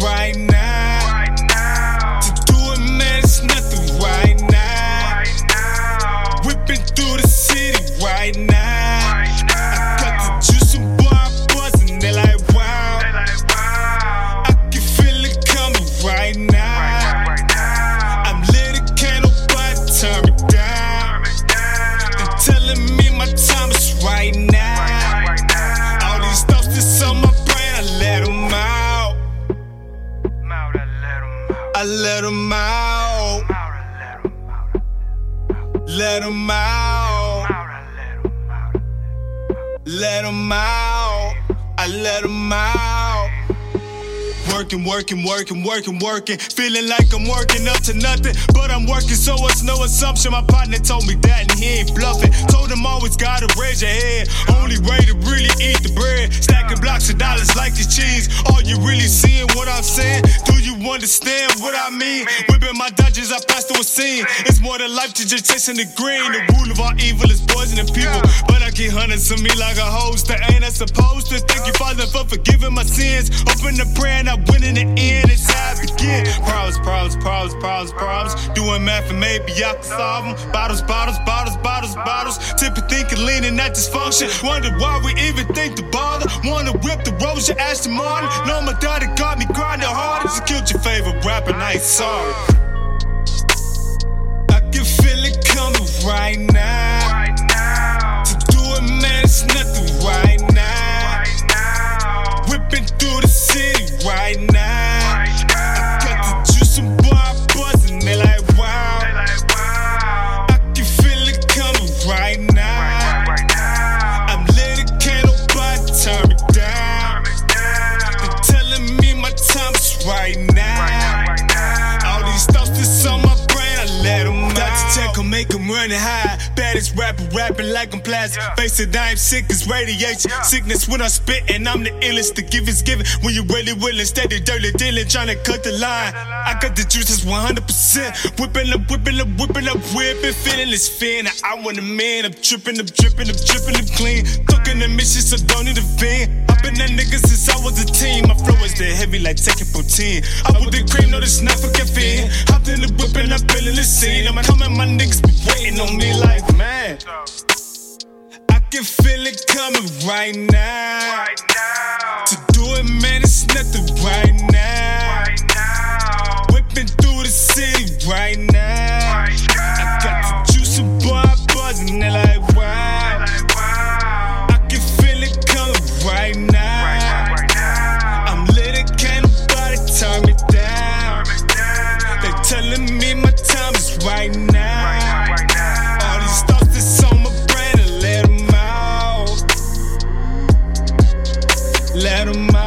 right now. I let them out. Let them out. Let them out. I let them out. Working, working, working, working, working. Feeling like I'm working up to nothing, but I'm working, so it's no assumption. My partner told me that and he ain't bluffing. Told him always gotta raise your head. Only way to really eat the bread. Stacking blocks of dollars like the cheese. All you really seeing what understand what I mean? Whipping my dungeons, I pass through a scene. It's more than life to just chasing the green. The rule of all evil is poisoning people. But I keep hunting to me like a host that ain't I supposed to. Thank you, Father, for forgiving my sins. Open the prayer and I win in the end. It's how I begin. Problems, problems, problems, problems, problems. Doing math and maybe I can solve them. Bottles, bottles, bottles, bottles, bottles. Tipping, thinking, leaning, that dysfunction. Wonder why we even think to bother. Wanna whip the you Aston Martin. Know my daddy rapper, I ain't. I can feel it coming right now. To do it, man, it's nothing. Right now. Whipping through the city right now. Them out. Dr. Tech will make them running high. Baddest rapper, rapping like I'm plastic. Yeah. Face it, I am sick as radiation. Yeah. Sickness when I spit, and I'm the illest. The give is given when you really willing. Steady, dirty dealing, trying to cut the line. I got the juices 100%. Whipping up, whipping up, whipping up, whipping, feeling this fin. I want a man, I'm tripping, I'm dripping, I'm dripping, I'm clean. Talking the mission, so don't need a fan. Been that nigga since I was a teen. My flow is that heavy like taking protein. I would the cream, no, this not for caffeine. Hopped in the whip and I'm feeling the scene. I'm coming, my niggas be waiting on me like, man. I can feel it coming right now. To do it, man, it's nothing right now. Whipping through the city right now. I got the juice, of boy, buzzing. telling me my time is right now. All these thoughts that's on my brain, I let them out. Let them out.